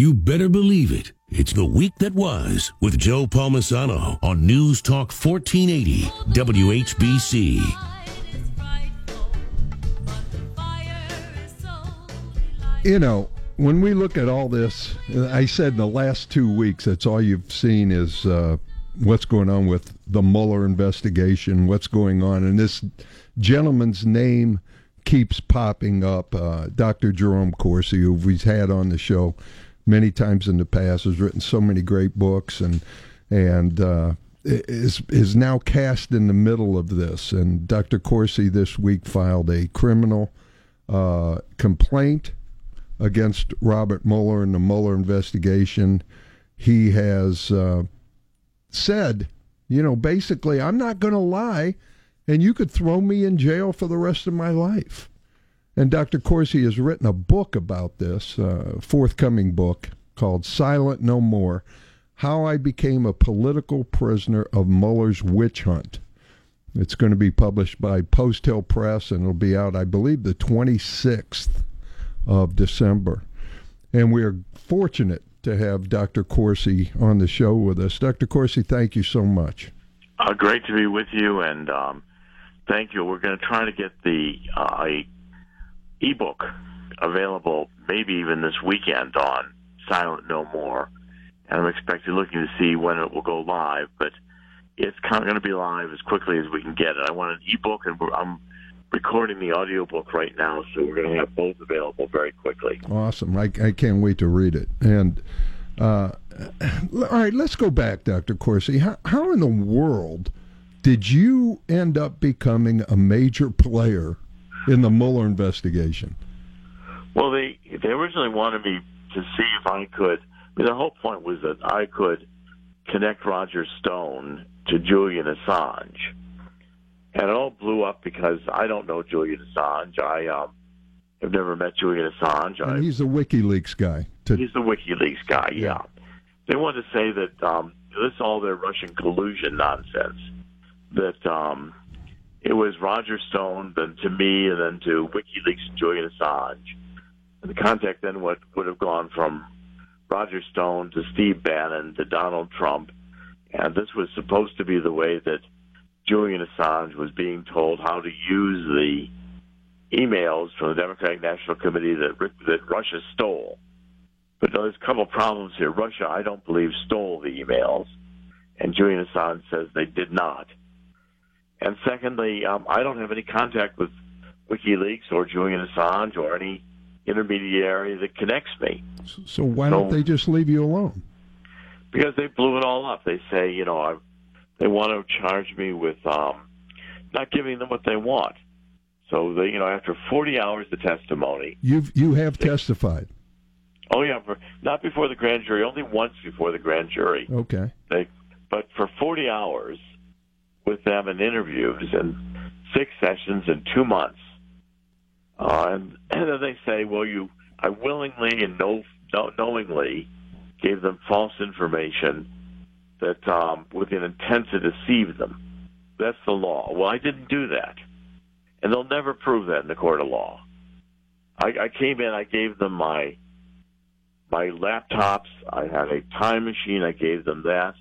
You better believe it. It's the week that was with Joe Palmisano on News Talk 1480 WHBC. You know, when we look at all this, I said the last two weeks, that's all you've seen is uh, what's going on with the Mueller investigation, what's going on, and this gentleman's name keeps popping up. Uh, Dr. Jerome Corsi, who we've had on the show many times in the past, has written so many great books, and and uh, is is now cast in the middle of this. And Dr. Corsi this week filed a criminal uh, complaint against Robert Mueller in the Mueller investigation. He has uh, said, you know, basically, I'm not going to lie, and you could throw me in jail for the rest of my life. And Dr. Corsi has written a book about this, uh, forthcoming book called Silent No More How I Became a Political Prisoner of Mueller's Witch Hunt. It's going to be published by Post Hill Press and it'll be out, I believe, the 26th of December. And we are fortunate to have Dr. Corsi on the show with us. Dr. Corsi, thank you so much. Uh, great to be with you, and um, thank you. We're going to try to get the uh, ebook available, maybe even this weekend on Silent No More, and I'm expecting looking to see when it will go live, but it's kind of going to be live as quickly as we can get it. I want an ebook, and I'm recording the audiobook right now, so we're going to have both available very quickly. Awesome. I, I can't wait to read it. And uh, all right, let's go back, Dr. Corsi. How, how in the world did you end up becoming a major player in the Mueller investigation? Well, they they originally wanted me to see if I could. I mean, the whole point was that I could connect Roger Stone to Julian Assange, and it all blew up because I don't know Julian Assange. I um, have never met Julian Assange. I, And he's the WikiLeaks guy. To, He's the WikiLeaks guy. Yeah. They wanted to say that um, this is all their Russian collusion nonsense. That um, it was Roger Stone, then to me, and then to WikiLeaks and Julian Assange. And the contact then would would have gone from Roger Stone to Steve Bannon to Donald Trump, and this was supposed to be the way that Julian Assange was being told how to use the emails from the Democratic National Committee that that Russia stole. But there's a couple problems here. Russia, I don't believe, stole the emails, and Julian Assange says they did not. And secondly, um, I don't have any contact with WikiLeaks or Julian Assange or any intermediary that connects me so why don't So- they just leave you alone? because they blew it all up. They say, you know, I, they want to charge me with um, not giving them what they want. So they, you know, after 40 hours of testimony, You've you have testified. oh yeah, for, not before the grand jury, only once before the grand jury. Okay. They, but for 40 hours with them in interviews and six sessions in two months. Uh, and, and then they say, well, you, I willingly and no, know, knowingly gave them false information that um, with an intent to deceive them. That's the law. Well, I didn't do that. And they'll never prove that in the court of law. I, I came in, I gave them my my laptops, I had a time machine, I gave them that.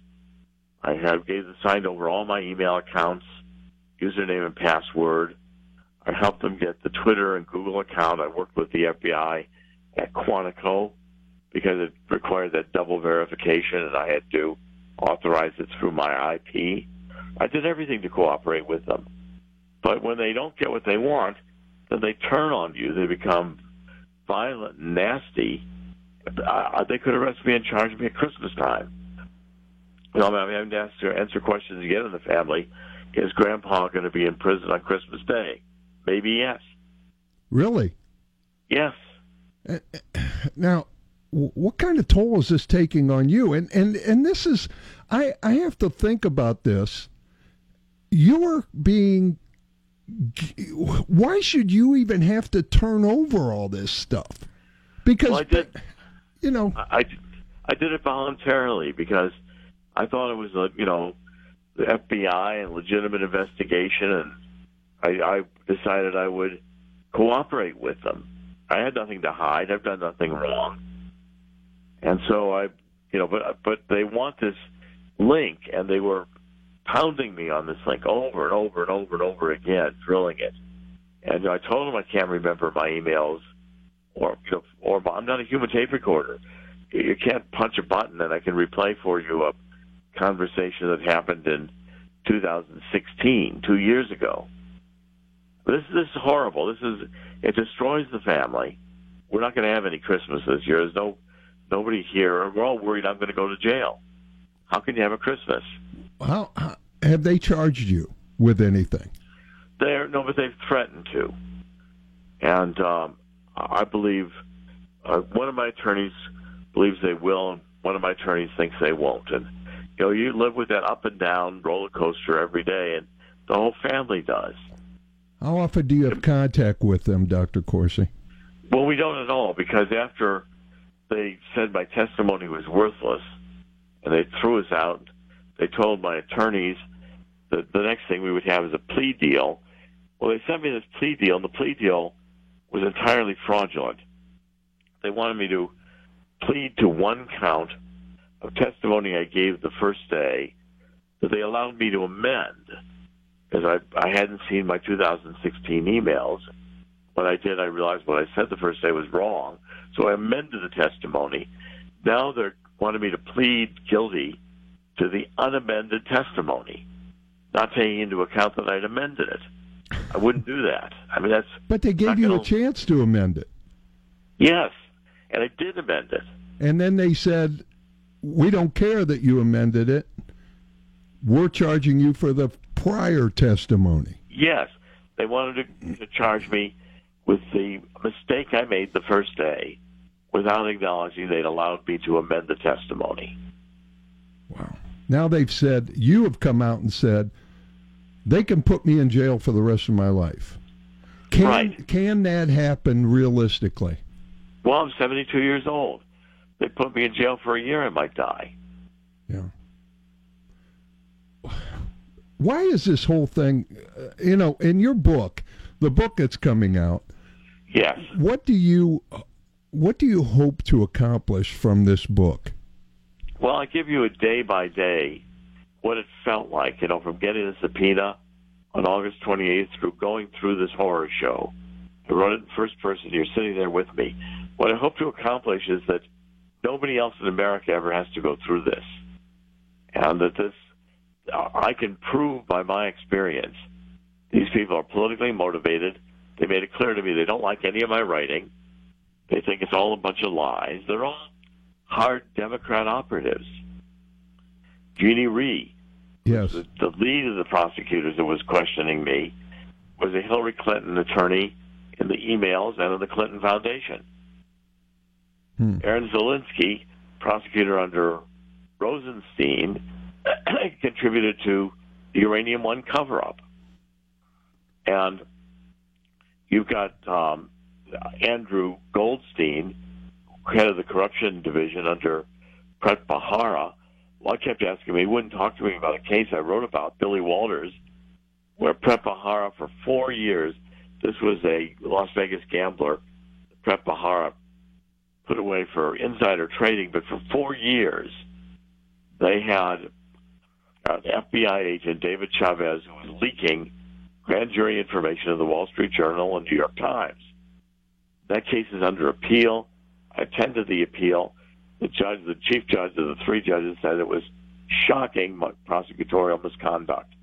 I have gave signed over all my email accounts, username and password. I helped them get the Twitter and Google account. I worked with the FBI at Quantico because it required that double verification, and I had to authorize it through my IP. I did everything to cooperate with them. But when they don't get what they want, then they turn on you. They become violent nasty. They could arrest me and charge me at Christmas time. I'm having to answer, answer questions again in the family. Is Grandpa going to be in prison on Christmas Day? Maybe yes. Really? Yes. Eh, eh, now, what kind of toll is this taking on you? And and and this is, I I have to think about this. You're being. Why should you even have to turn over all this stuff? Because Well, I did. you know, I, I did it voluntarily because I thought it was a you know the FBI and legitimate investigation, and I, I decided I would cooperate with them. I had nothing to hide. I've done nothing wrong, and so I, you know, but but they want this link, and they were pounding me on this link over and over and over and over again, drilling it. And I told them I can't remember my emails, or you know, or I'm not a human tape recorder. You can't punch a button and I can replay for you a conversation that happened in 2016, two years ago. This this is horrible. This is it destroys the family. We're not going to have any Christmas this year. There's no nobody here. We're all worried I'm going to go to jail. How can you have a Christmas? how, how have they charged you with anything? They're no, but they've threatened to, and um, I believe uh, one of my attorneys believes they will, and one of my attorneys thinks they won't. And you know, you live with that up and down roller coaster every day, and the whole family does. How often do you have contact with them, Doctor Corsi? Well, we don't at all because after they said my testimony was worthless and they threw us out, they told my attorneys that the next thing we would have is a plea deal. Well, they sent me this plea deal, and the plea deal was entirely fraudulent. They wanted me to plead to one count of testimony I gave the first day that they allowed me to amend because I, I hadn't seen my 2016 emails. When I did, I realized what I said the first day was wrong. So I amended the testimony. Now they're wanting me to plead guilty to the unamended testimony, not taking into account that I'd amended it. I wouldn't do that. I mean, that's But they gave you a gonna- chance to amend it. yes, and I did amend it. And then they said, we don't care that you amended it. We're charging you for the prior testimony. Yes, they wanted to, to charge me with the mistake I made the first day without acknowledging they'd allowed me to amend the testimony. Wow. Now they've said, you have come out and said, they can put me in jail for the rest of my life. Can, Right. can that happen realistically? Well, I'm 72 years old. They put me in jail for a year, I might die. Yeah. Why is this whole thing, uh, you know, in your book, the book that's coming out, Yes. what do you what do you hope to accomplish from this book? Well, I give you a day by day what it felt like, you know, from getting the subpoena on August 28th through going through this horror show. I wrote it in first person. You're sitting there with me. What I hope to accomplish is that nobody else in America ever has to go through this, and that this I can prove by my experience. These people are politically motivated. They made it clear to me they don't like any of my writing. They think it's all a bunch of lies. They're all hard Democrat operatives. Jeannie Rhee, Yes. the, the lead of the prosecutors that was questioning me, was a Hillary Clinton attorney in the emails and in the Clinton Foundation. Hmm. Aaron Zelinsky, prosecutor under Rosenstein, contributed to the Uranium One cover up. And you've got um, Andrew Goldstein, head of the corruption division under Preet Bharara. Well, I kept asking me, he wouldn't talk to me about a case I wrote about, Billy Walters, where Preet Bharara for four years, this was a Las Vegas gambler, Preet for insider trading, but for four years, they had an FBI agent, David Chaves, who was leaking grand jury information to the Wall Street Journal and New York Times. That case is under appeal. I attended the appeal. The judge, the chief judge of the three judges, said it was shocking prosecutorial misconduct.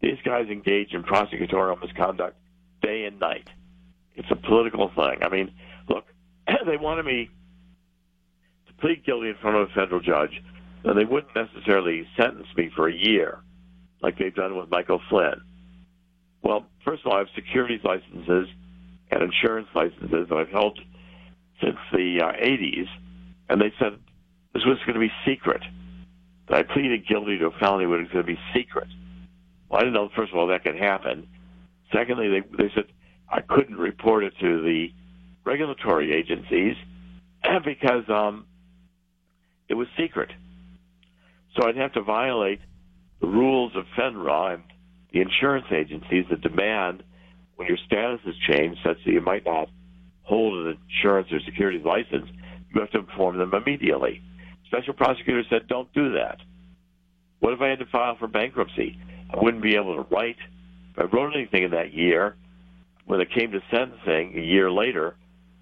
These guys engage in prosecutorial misconduct day and night. It's a political thing. I mean, look, they wanted me plead guilty in front of a federal judge, then they wouldn't necessarily sentence me for a year, like they've done with Michael Flynn. Well, first of all, I have securities licenses and insurance licenses, that I've held since the uh, 80s, and they said this was going to be secret. That I pleaded guilty to a felony when it was going to be secret. Well, I didn't know, first of all, that could happen. Secondly, they, they said I couldn't report it to the regulatory agencies because um, it was secret. So I'd have to violate the rules of FINRA and the insurance agencies that demand when your status is changed such that you might not hold an insurance or securities license, you have to inform them immediately. Special prosecutor said, don't do that. What if I had to file for bankruptcy? I wouldn't be able to write. If I wrote anything in that year, when it came to sentencing a year later,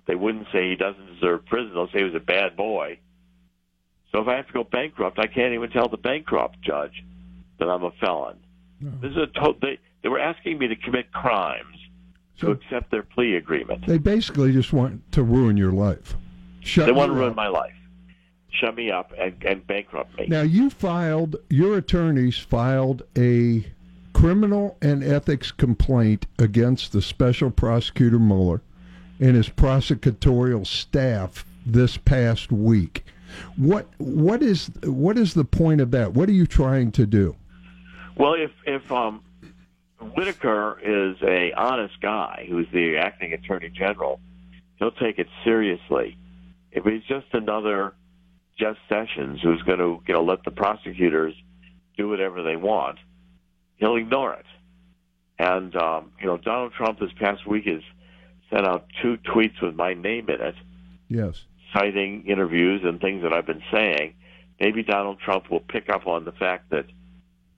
they wouldn't say he doesn't deserve prison. They'll say he was a bad boy. So if I have to go bankrupt, I can't even tell the bankrupt judge that I'm a felon. No. This is a to- they they were asking me to commit crimes to accept their plea agreement. they basically just want to ruin your life. Shut They want to ruin up. my life, shut me up, and, and bankrupt me. Now you filed your attorneys filed a criminal and ethics complaint against the special prosecutor Mueller and his prosecutorial staff this past week. What what is what is the point of that? What are you trying to do? Well, if if um, Whitaker is a honest guy who's the acting attorney general, he'll take it seriously. If he's just another Jeff Sessions who's going to you know let the prosecutors do whatever they want, he'll ignore it. And um, you know Donald Trump this past week has sent out two tweets with my name in it, Yes. Citing interviews and things that I've been saying. Maybe Donald Trump will pick up on the fact that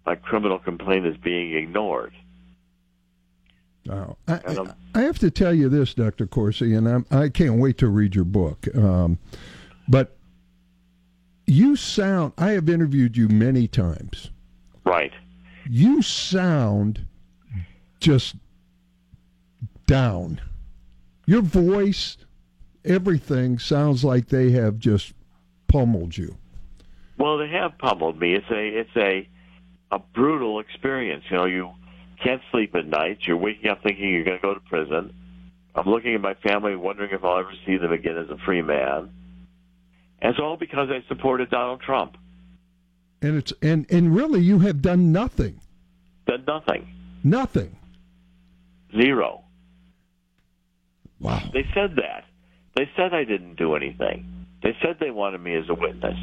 my criminal complaint is being ignored. Wow. I, I have to tell you this, Dr. Corsi, and I'm, I can't wait to read your book. Um, but you sound, I have interviewed you many times. Right. You sound just down. Your voice, everything sounds like they have just pummeled you. Well, they have pummeled me. It's a it's a a brutal experience. You know, you can't sleep at night. You're waking up thinking you're going to go to prison. I'm looking at my family, wondering if I'll ever see them again as a free man. And it's all because I supported Donald Trump. And it's and, and really you have done nothing. Did nothing. Nothing. Zero. Wow. They said that. They said I didn't do anything. They said they wanted me as a witness.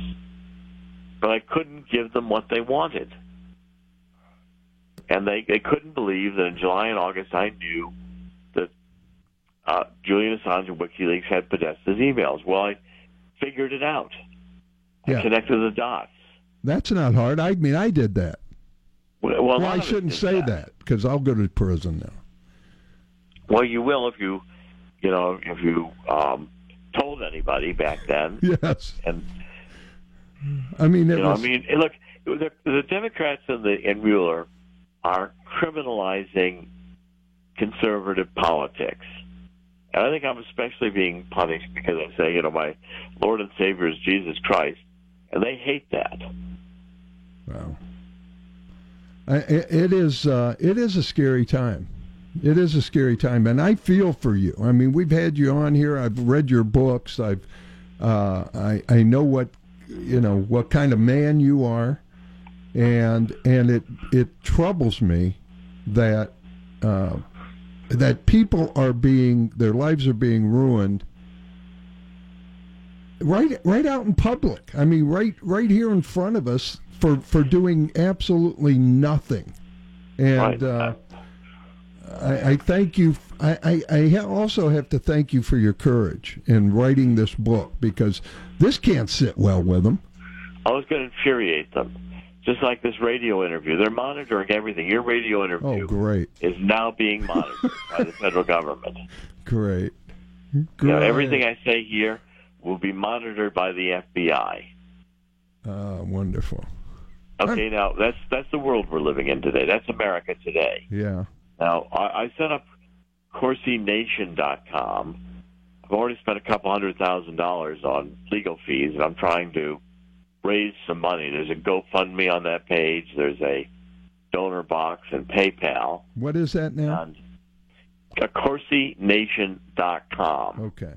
But I couldn't give them what they wanted. And they, they couldn't believe that in July and August I knew that uh, Julian Assange and WikiLeaks had Podesta's emails. Well, I figured it out. Yeah. I connected the dots. That's not hard. I mean I did that. Well, Well, I shouldn't say that because I'll go to prison now. Well, you will if you, you know, if you um, told anybody back then. Yes. And I mean, it You know, was, I mean, look, the, the Democrats and the and Mueller are criminalizing conservative politics, and I think I'm especially being punished because I say, you know, my Lord and Savior is Jesus Christ, and they hate that. wow. I, it it is uh, it is a scary time. It is a scary time, and I feel for you. I mean, we've had you on here. I've read your books. I've uh, I I know what you know what kind of man you are, and and it it troubles me that uh, that people are being their lives are being ruined right right out in public. I mean, right right here in front of us for for doing absolutely nothing. And Right. uh, I, I thank you. I, I, I also have to thank you for your courage in writing this book because this can't sit well with them. I was going to infuriate them, just like this radio interview. They're monitoring everything. Your radio interview Oh, great, is now being monitored by the federal government. great, You know, everything I say here will be monitored by the FBI. Uh, wonderful. Okay, now that's that's the world we're living in today. That's America today. Yeah. Now I, I set up CorsiNation.com. I've already spent a couple hundred thousand dollars on legal fees, and I'm trying to raise some money. There's a GoFundMe on that page. There's a donor box and PayPal, What is that now? and uh, CorsiNation.com. Okay.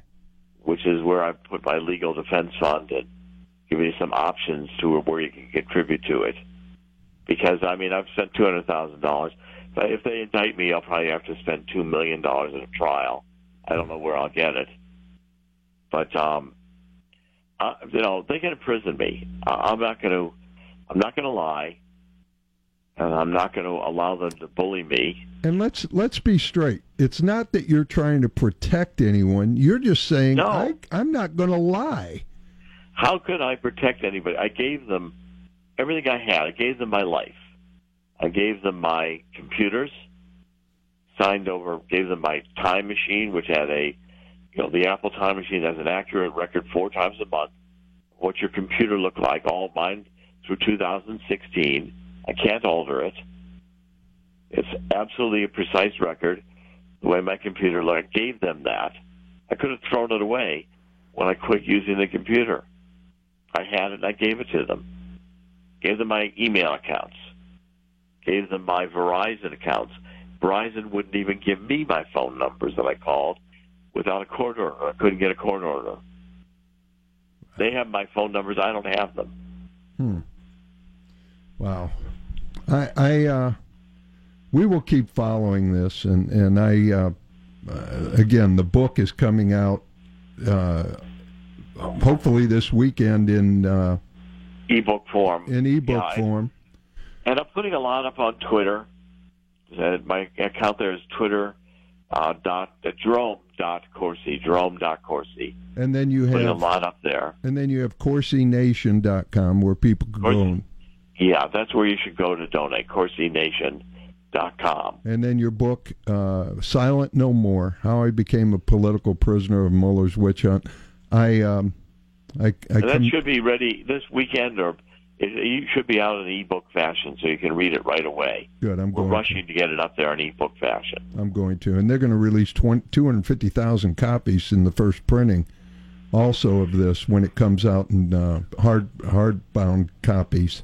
which is where I put my legal defense fund and give you some options to where you can contribute to it. Because I mean, I've spent two hundred thousand dollars. If they indict me, I'll probably have to spend two million dollars in a trial. I don't know where I'll get it, but um, uh, you know, they can imprison me. Uh, I'm not going to. I'm not going to lie, and I'm not going to allow them to bully me. And let's let's be straight. It's not that you're trying to protect anyone. You're just saying No. I, I'm not going to lie. How could I protect anybody? I gave them everything I had. I gave them my life. I gave them my computers, signed over, gave them my time machine, which had a, you know, the Apple time machine has an accurate record four times a month. What your computer looked like, all mine through 2016. I can't alter it. It's absolutely a precise record. The way my computer looked, I gave them that. I could have thrown it away when I quit using the computer. I had it and I gave it to them. Gave them my email accounts. Gave them my Verizon accounts. Verizon wouldn't even give me my phone numbers that I called without a court order. I couldn't get a court order. They have my phone numbers. I don't have them. Hmm. Wow. I, I uh, we will keep following this, and and I uh, uh, again, the book is coming out uh, hopefully this weekend in uh, Ebook form. in ebook Yeah, form. And I'm putting a lot up on Twitter. My account there is Twitter uh, dot uh, Jerome dot Corsi. Jerome dot Corsi. And then you have Putting a lot up there. and then you have CorsiNation.com where people can go. Corsi. And, Yeah, that's where you should go to donate. CorsiNation.com. and then your book, uh, Silent No More: How I Became a Political Prisoner of Mueller's Witch Hunt. I um, I, I And that can, should be ready this weekend, or it, it should be out in ebook fashion, so you can read it right away. good. I'm We're going. rushing to get it up there in ebook fashion. I'm going to, and they're going to release 20, 250,000 copies in the first printing, also of this when it comes out in uh, hard hardbound copies.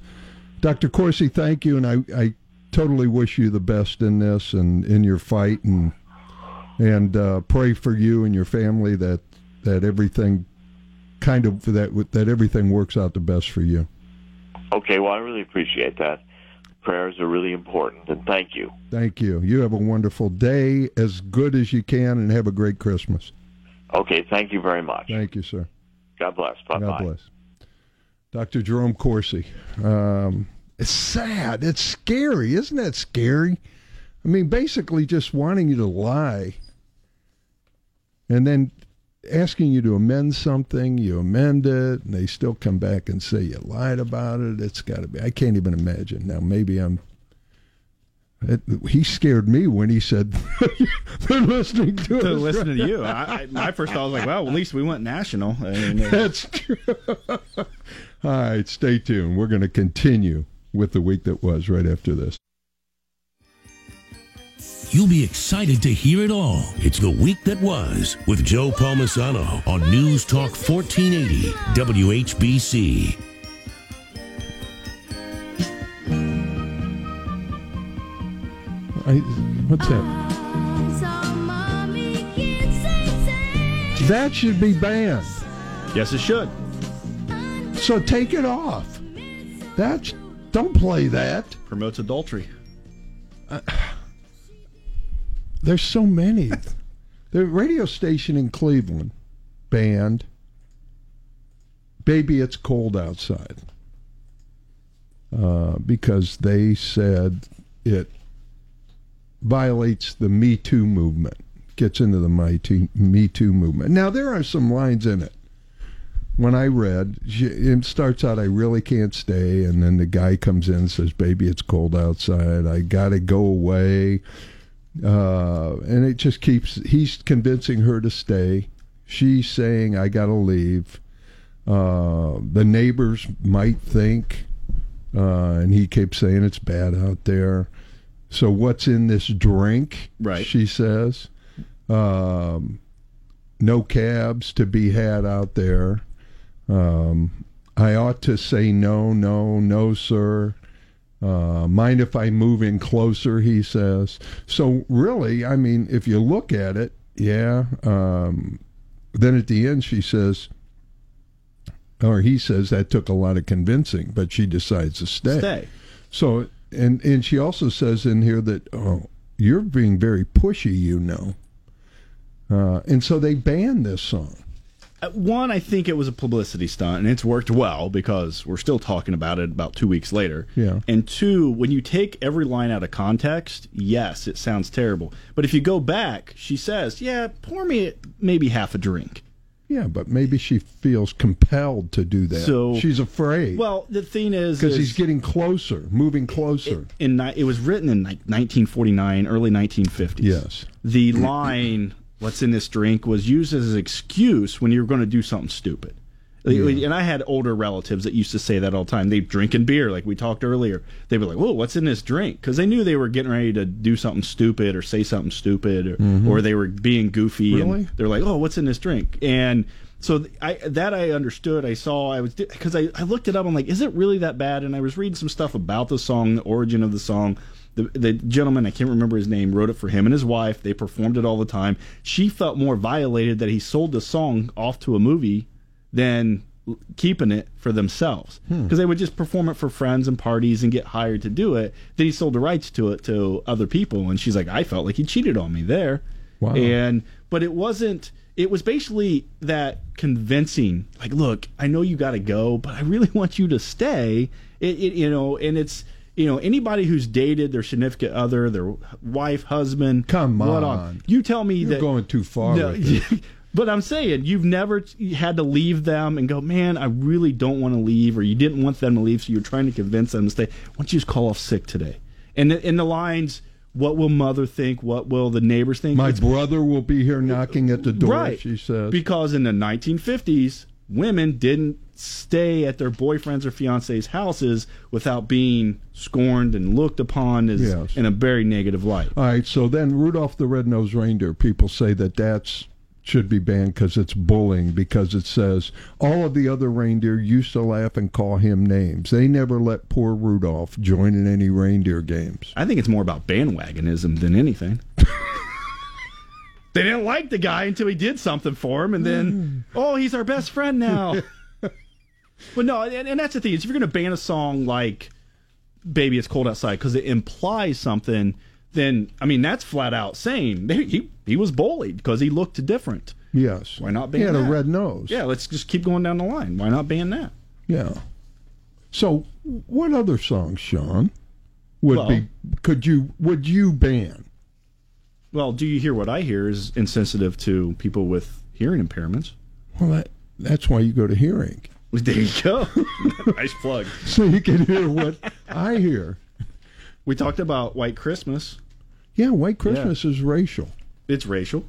Dr. Corsi, thank you, and I, I totally wish you the best in this and in your fight, and and uh, pray for you and your family that that everything kind of that that everything works out the best for you. Okay, well, I really appreciate that. Prayers are really important, and thank you. Thank you. You have a wonderful day, as good as you can, and have a great Christmas. Okay, thank you very much. Thank you, sir. God bless. Bye God bless. Dr. Jerome Corsi. Um, it's sad. It's scary. Isn't that scary? I mean, basically just wanting you to lie and then asking you to amend something. You amend it, and they still come back and say you lied about it. It's got to be. I can't even imagine. Now, maybe I'm. It, he scared me when he said they're listening to to listen to you. I, I, my first thought was like, well, at least we went national. I mean, That's true. All right, stay tuned. We're going to continue with the week that was right after this. You'll be excited to hear it all. It's the week that was with Joe Palmisano on News Talk 1480 WHBC. I, what's that? That should be banned. yes, it should. So take it off. That's don't play that. Promotes adultery. There's so many. the radio station in Cleveland banned "Baby, It's Cold Outside" uh, because they said it violates the Me Too movement, gets into the Me Too, Me Too movement. Now there are some lines in it. When I read, it starts out, "I really can't stay," and then the guy comes in and says, "Baby, it's cold outside. I gotta go away." Uh, and it just keeps he's convincing her to stay. She's saying i gotta leave. Uh, the neighbors might think uh, and he keeps saying it's bad out there. So what's in this drink Right. she says? Um, no cabs to be had out there. Um, i ought to say no no no sir uh, mind if I move in closer? He says. So really, I mean, if you look at it, yeah, um, then at the end she says, or he says that took a lot of convincing, but she decides to stay. Stay. So and and she also says in here that oh you're being very pushy, you know. Uh, and so they banned this song. Uh, One, I think it was a publicity stunt, and it's worked well because we're still talking about it about two weeks later. Yeah. And two, when you take every line out of context, yes, it sounds terrible. But if you go back, she says, "Yeah, pour me maybe half a drink." Yeah, but maybe she feels compelled to do that. So- she's afraid Well, the thing is, because he's getting closer, moving closer. in it was written in like 1949, early 1950s. yes. the line "What's in this drink" was used as an excuse when you were going to do something stupid. And I had older relatives that used to say that all the time. They drinking beer, like we talked earlier. They'd be like, "Whoa, what's in this drink?" Because they knew they were getting ready to do something stupid or say something stupid, or, or they were being goofy. Mm-hmm. Really? They're like, "Oh, what's in this drink?" And so I that I understood. I saw. I was because I, I looked it up. I'm like, "Is it really that bad?" And I was reading some stuff about the song, the origin of the song. The, the gentleman, I can't remember his name, wrote it for him and his wife. They performed it all the time. She felt more violated that he sold the song off to a movie than keeping it for themselves hmm. because they would just perform it for friends and parties and get hired to do it. Then he sold the rights to it to other people, and she's like, "I felt like he cheated on me there." Wow. And but it wasn't. It was basically that convincing. Like, look, I know you got to go, but I really want you to stay. It, it, you know, and it's you know anybody who's dated their significant other, their wife, husband. Come what on. You tell me that You're that going too far No, but I'm saying you've never had to leave them and go, man, I really don't want to leave, or you didn't want them to leave, so you're trying to convince them to stay. Why don't you just call off sick today? And the, in the lines, what will mother think? What will the neighbors think? My It's- brother will be here knocking at the door, right. she says. Because in the 1950s, women didn't stay at their boyfriends or fiancés' houses without being scorned and looked upon as Yes. in a very negative light. All right, so then Rudolph the Red-Nosed Reindeer, people say that that's should be banned because it's bullying because it says all of the other reindeer used to laugh and call him names. They never let poor Rudolph join in any reindeer games. I think it's more about bandwagonism than anything. they didn't like the guy until he did something for him, and then, hmm. oh, he's our best friend now. but no, and, and that's the thing is if you're going to ban a song like "Baby It's Cold Outside" because it implies something, then I mean that's flat out saying he he, he was bullied because he looked different. Yes. Why not ban He had a red nose. Yeah, let's just keep going down the line. Why not ban that? Yeah. So, what other songs, Sean, would Well- be could you would you ban? Well, do you hear what I hear is insensitive to people with hearing impairments? Well, that that's why you go to hearing, There you go. nice plug. so you can hear what I hear. We talked about White Christmas. Yeah, White Christmas is racial. It's racial,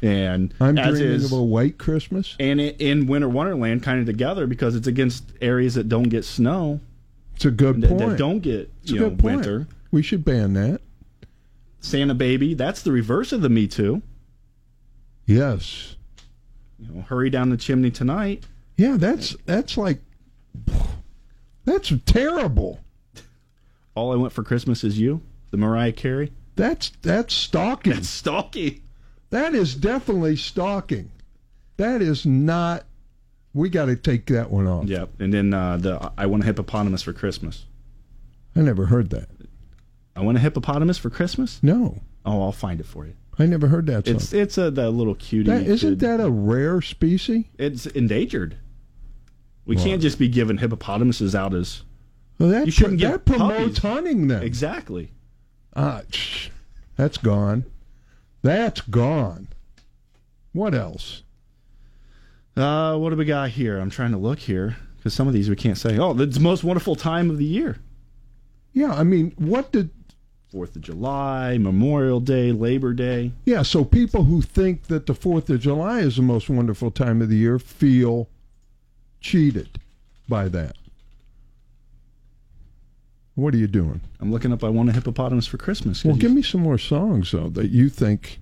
and I'm as dreaming is, of a white Christmas. and it, in Winter Wonderland, kind of together because it's against areas that don't get snow, It's a good that, point. that don't get It's you know good point. winter. We should ban that. Santa Baby, that's the reverse of the Me Too. Yes. You know, hurry down the chimney tonight. Yeah, that's that's like that's terrible. All I want for Christmas is you. The Mariah Carey. That's that's stalking. That's stalky. that is definitely stalking. That is not. We got to take that one off. Yep. And then uh, the I want a hippopotamus for Christmas. I never heard that. I want a hippopotamus for Christmas. No, Oh, I'll find it for you. I never heard that song. It's it's a the little cutie. that, isn't kid. that a rare species? It's endangered. We can't just be giving hippopotamuses out as Well, that You shouldn't that give promotes puppies. hunting then. exactly. Ah, shh. that's gone. That's gone. What else? Uh, what do we got here? I'm trying to look here because some of these we can't say. Oh, it's the most wonderful time of the year. Yeah, I mean, what did Fourth of July, Memorial Day, Labor Day. Yeah, so people who think that the 4th of July is the most wonderful time of the year feel cheated by that. What are you doing? I'm looking up. I want a hippopotamus for Christmas. Well, give me some more songs, though, that you think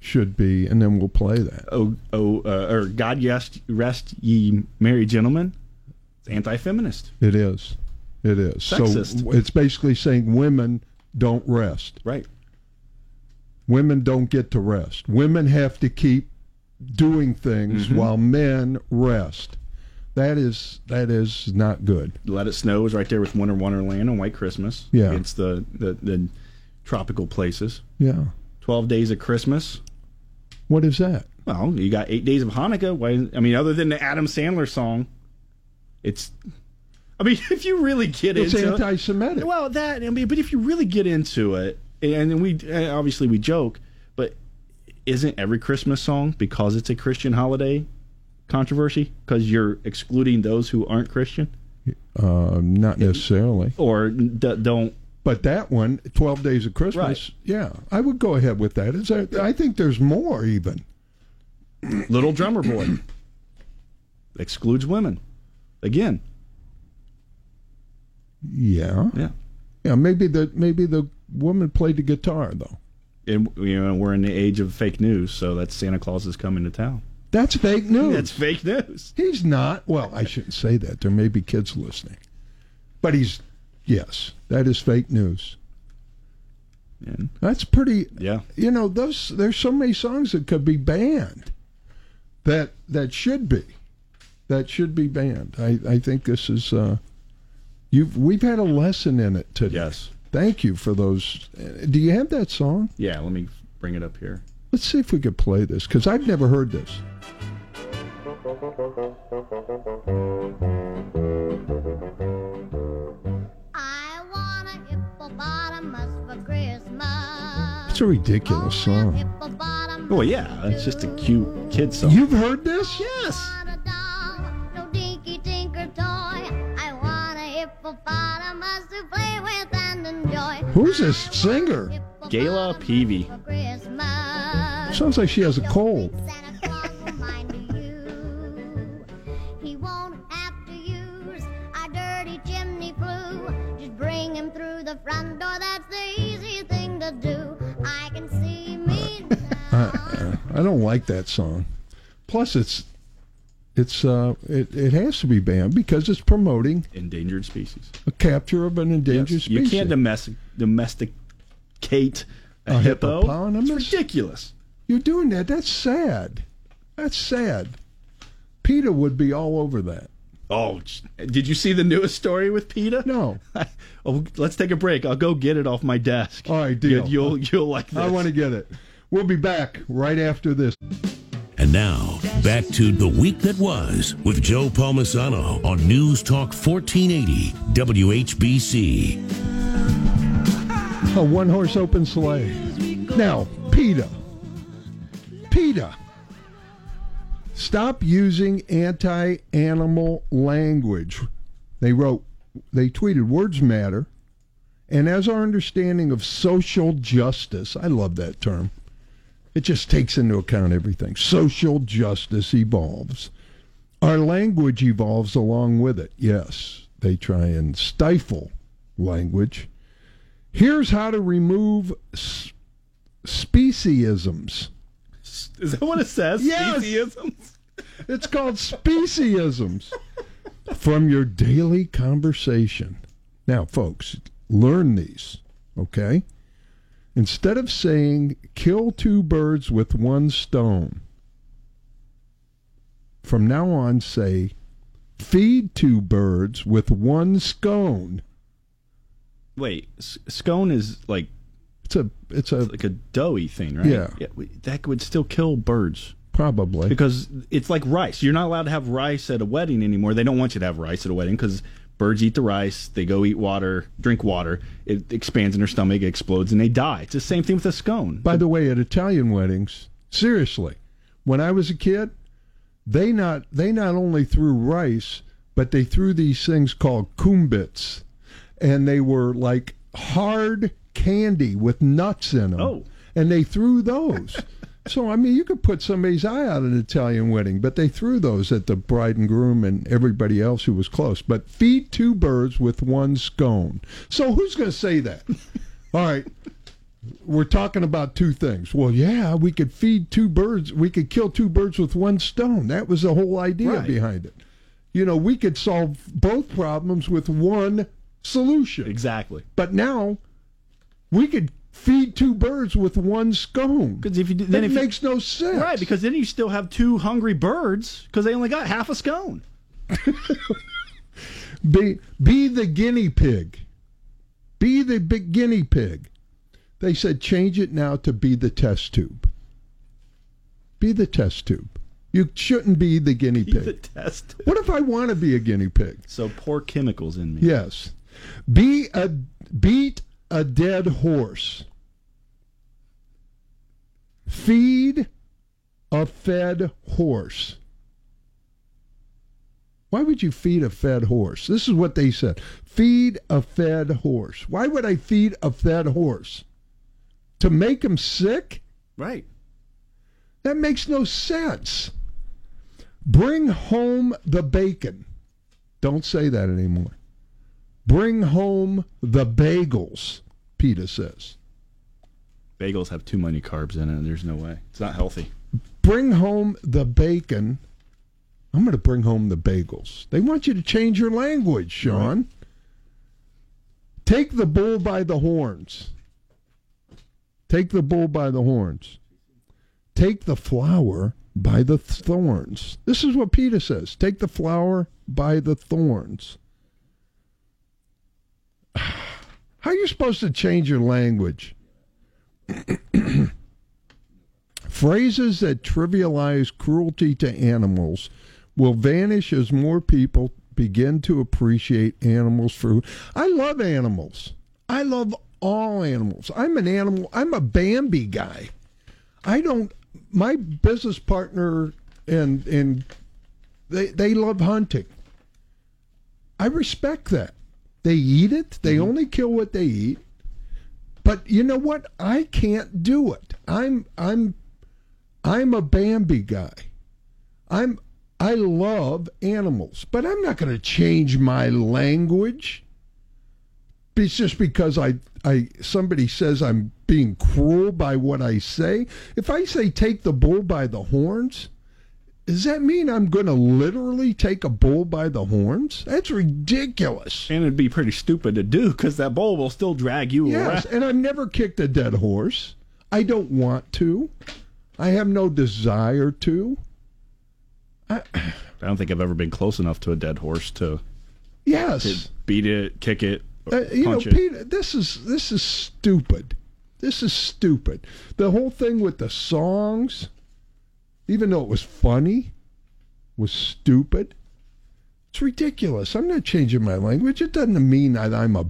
should be, and then we'll play that. Oh, oh, uh, or God rest, rest ye merry gentlemen. It's anti-feminist, It is. It is. Sexist. So it's basically saying women don't rest. right? Women don't get to rest. Women have to keep doing things Mm-hmm. while men rest. That is that is not good. Let It Snow is right there with Winter Wonderland and White Christmas. Yeah. It's the, the, the tropical places. Yeah. 12 Days of Christmas. What is that? Well, you got Eight Days of Hanukkah. Why? I mean, other than the Adam Sandler song, it's. I mean, if you really get into it It's into anti-Semitic. well, that I mean, but if you really get into it, and we uh, obviously we joke, but isn't every Christmas song because it's a Christian holiday controversy because you're excluding those who aren't Christian Uh, not necessarily. or d- don't But that one, 12 Days of Christmas, Right. yeah, I would go ahead with that. Is there, I think there's more even. Little Drummer Boy excludes women again. Yeah. Yeah. Yeah, maybe the maybe the woman played the guitar though. And you know we're in the age of fake news, so that's Santa Claus is coming to town. That's fake news. That's fake news. He's not. Well, I shouldn't say that. There may be kids listening. But he's yes, that is fake news. And That's pretty yeah, you know, those there's so many songs that could be banned. That that should be. That should be banned. I, I think this is uh you've we've had a lesson in it today. yes, Thank you for those. Do you have that song? yeah. Let me bring it up here. Let's see if we could play this because I've never heard this. I want a hippopotamus for Christmas. It's a ridiculous song. Hippopotamus. Oh yeah, it's just a cute kid song. You've heard this? yes. Who's this singer? Gayla Peevey. Sounds like she has a cold. Santa Claus will mind you. He won't have to use a dirty chimney flue. Just bring him through the front door. That's the easy thing to do. I can see me now. I don't like that song. Plus, it's it's uh it, it has to be banned because it's promoting Endangered species. a capture of an endangered Yes. You can't domestic domesticate a, A hippo. hippopotamus? It's ridiculous. You're doing that. That's sad. That's sad. PETA would be all over that. Oh, did you see the newest story with PETA? No. oh, let's take a break. I'll go get it off my desk. All right, deal. You, will you'll like this. I want to get it. We'll be back right after this. And now, back to the week that was with Joe Palmisano on News Talk 1480 WHBC. A one horse open sleigh. Now, PETA. PETA. Stop using anti animal language. They wrote, they tweeted, words matter. And as our understanding of social justice, I love that term, it just takes into account everything. Social justice evolves. Our language evolves along with it. Yes, they try and stifle language. Here's how to remove s- speciesisms. Is that what it says? Yes. Speciesisms? It's called speciesisms from your daily conversation. Now, folks, learn these, okay? Instead of saying kill two birds with one stone, from now on say feed two birds with one scone. Wait, scone is like It's a it's a like a doughy thing, right? Yeah. we- that would still kill birds probably because it's like rice. You're not allowed to have rice at a wedding anymore. They don't want you to have rice at a wedding because birds eat the rice. They go eat water, drink water. It expands in their stomach, it explodes, and they die. It's the same thing with a scone. By the way, at Italian weddings, seriously, when I was a kid, they not they not only threw rice, but they threw these things called kumbits, and they were like hard candy with nuts in them. Oh. and they threw those. so I mean, you could put somebody's eye out at an Italian wedding, but they threw those at the bride and groom and everybody else who was close. But feed two birds with one scone. So who's going to say that? All right we're talking about two things. Well, yeah, we could feed two birds. We could kill two birds with one stone. That was the whole idea Right. behind it. You know, we could solve both problems with one solution. exactly. But now we could feed two birds with one scone. Because if you do, then if you- makes no sense. right, because then you still have two hungry birds because they only got half a scone. be be the guinea pig. Be the big guinea pig. They said change it now to be the test tube. Be the test tube. You shouldn't be the guinea The pig. test. What if I want to be a guinea pig? So pour chemicals in me. Yes. Be a beat a dead horse. Feed a fed horse. Why would you feed a fed horse? This is what they said. Feed a fed horse. Why would I feed a fed horse? To make him sick? Right. That makes no sense. Bring home the bacon. Don't say that anymore. Bring home the bagels, PETA says. Bagels have too many carbs in it. There's no way. It's not healthy. Bring home the bacon. I'm going to bring home the bagels. They want you to change your language, Sean. Take the bull by the horns. Take the bull by the horns. Take the flower by the thorns. This is what PETA says. Take the flower by the thorns. How are you supposed to change your language? Phrases that trivialize cruelty to animals will vanish as more people begin to appreciate animals for. I love animals. I love all animals. I'm an animal. I'm a Bambi guy. I don't. My business partner and and they they love hunting. I respect that. They eat it. They mm-hmm. only kill what they eat. But you know what? I can't do it. I'm I'm I'm a Bambi guy. I'm I love animals, but I'm not going to change my language. It's just because I I somebody says I'm being cruel by what I say. If I say take the bull by the horns, does that mean I'm going to literally take a bull by the horns? That's ridiculous. And it'd be pretty stupid to do because that bull will still drag you Yes, around. and I've never kicked a dead horse. I don't want to. I have no desire to. I don't think I've ever been close enough to a dead horse to, Yes. to beat it, kick it, Uh, you know, it. PETA, this is this is stupid. This is stupid. The whole thing with the songs, even though it was funny, was stupid. It's ridiculous. I'm not changing my language. It doesn't mean that I'm a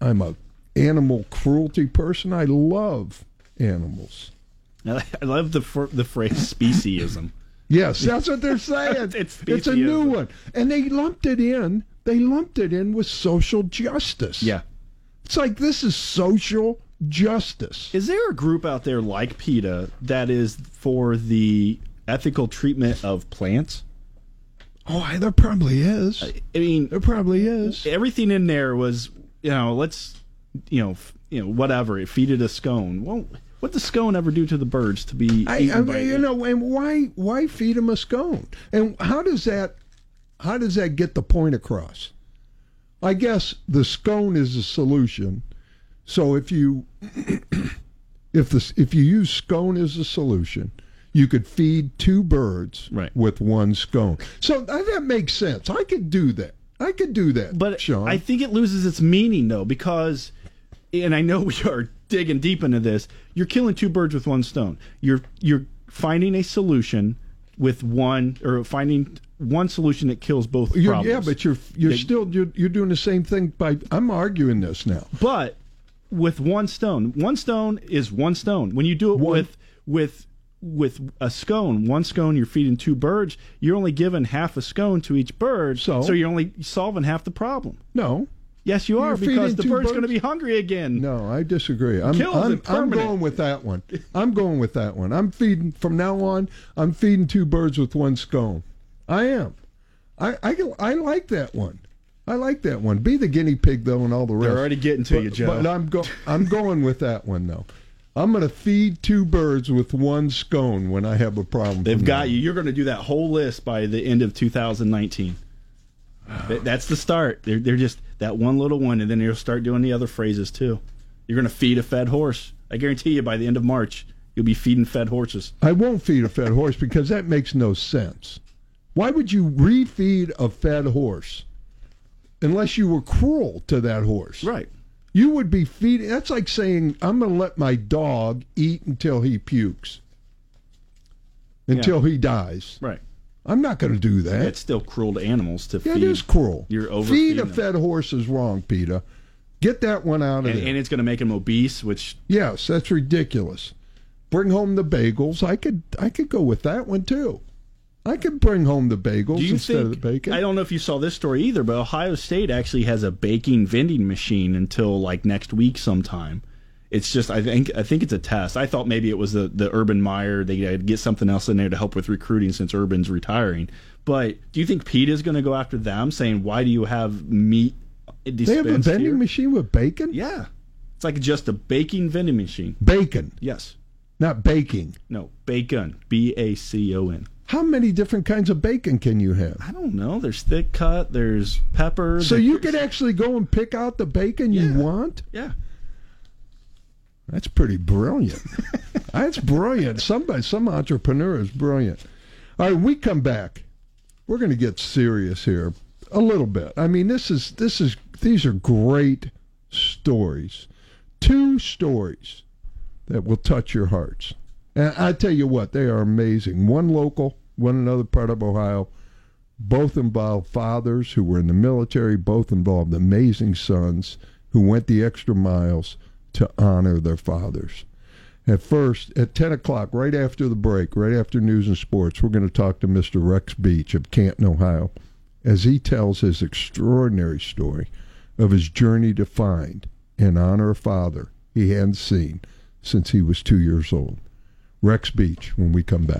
I'm a animal cruelty person. I love animals. I love the fr- the phrase speciesism. Yes, that's what they're saying. It's it's a new one, and they lumped it in. They lumped it in with social justice. Yeah. It's like this is social justice. Is there a group out there like PETA that is for the ethical treatment of plants? Oh, there probably is. I mean, There probably is. everything in there was, you know, let's, you know, f- you know, whatever. It feeded a scone. Well, what the scone ever do to the birds to be I, eaten I by mean, you it? know, and why why feed them a scone? And how does that how does that get the point across? I guess the scone is the solution. So if you if the if you use scone as a solution, you could feed two birds Right. with one scone. So that, that makes sense. I could do that. I could do that. But Sean, I think it loses its meaning though because, and I know we are digging deep into this. You're killing two birds with one stone. You're you're finding a solution with one or finding one solution that kills both You're- problems. yeah, but you're you're They- still you're, you're doing the same thing by. I'm arguing this now. but with one stone. One stone is one stone. When you do it One- with with with a scone, one scone you're feeding two birds, you're only giving half a scone to each bird. So? so you're only solving half the problem. No, Yes, you are You're because the bird's going to be hungry again. No, I disagree. I'm, I'm, I'm going with that one. I'm going with that one. I'm feeding from now on. I'm feeding two birds with one scone. I am. I I, I like that one. I like that one. Be the guinea pig though, and all the rest. They're already getting to but, you, Joe. But I'm go I'm going with that one though. I'm going to feed two birds with one scone when I have a problem. They've got now you. You're going to do that whole list by the end of 2019. That's the start. They're, they're just that one little one, and then you'll start doing the other phrases too. You're going to feed a fed horse. I guarantee you, by the end of March, you'll be feeding fed horses. I won't feed a fed horse because that makes no sense. Why would you refeed a fed horse unless you were cruel to that horse? Right. You would be feeding. That's like saying, I'm going to let my dog eat until he pukes, until he dies. Right. I'm not going to do that. It's still cruel to animals to yeah, feed. it is cruel. You're Feed a them. fed horse is wrong, PETA. Get that one out of and, there. and it's going to make him obese, which yes, that's ridiculous. Bring home the bagels. I could I could go with that one too. I could bring home the bagels instead think? of the bacon. I don't know if you saw this story either, but Ohio State actually has a baking vending machine until like next week sometime. It's just I think I think it's a test. I thought maybe it was the the Urban Meyer they get something else in there to help with recruiting since Urban's retiring. But do you think Pete is going to go after them, saying why do you have meat? they have a vending here?" machine with bacon. Yeah, it's like just a baking vending machine. Bacon, Yes, not baking. no bacon, B A C O N. How many different kinds of bacon can you have? I don't know. There's thick cut. There's pepper. So there's- you could actually go and pick out the bacon you Yeah. want. yeah. That's pretty brilliant. That's brilliant. Somebody, some entrepreneur is brilliant. All right, we come back. We're going to get serious here a little bit. I mean, this is this is these are great stories. Two stories that will touch your hearts. And I tell you what, they are amazing. One local, one another part of Ohio. Both involved fathers who were in the military. Both involved amazing sons who went the extra miles to honor their fathers. At first, at 10 o'clock, right after the break, right after news and sports, we're going to talk to Mr. Rex Beach of Canton, Ohio, as he tells his extraordinary story of his journey to find and honor a father he hadn't seen since he was two years old. Rex Beach when we come back.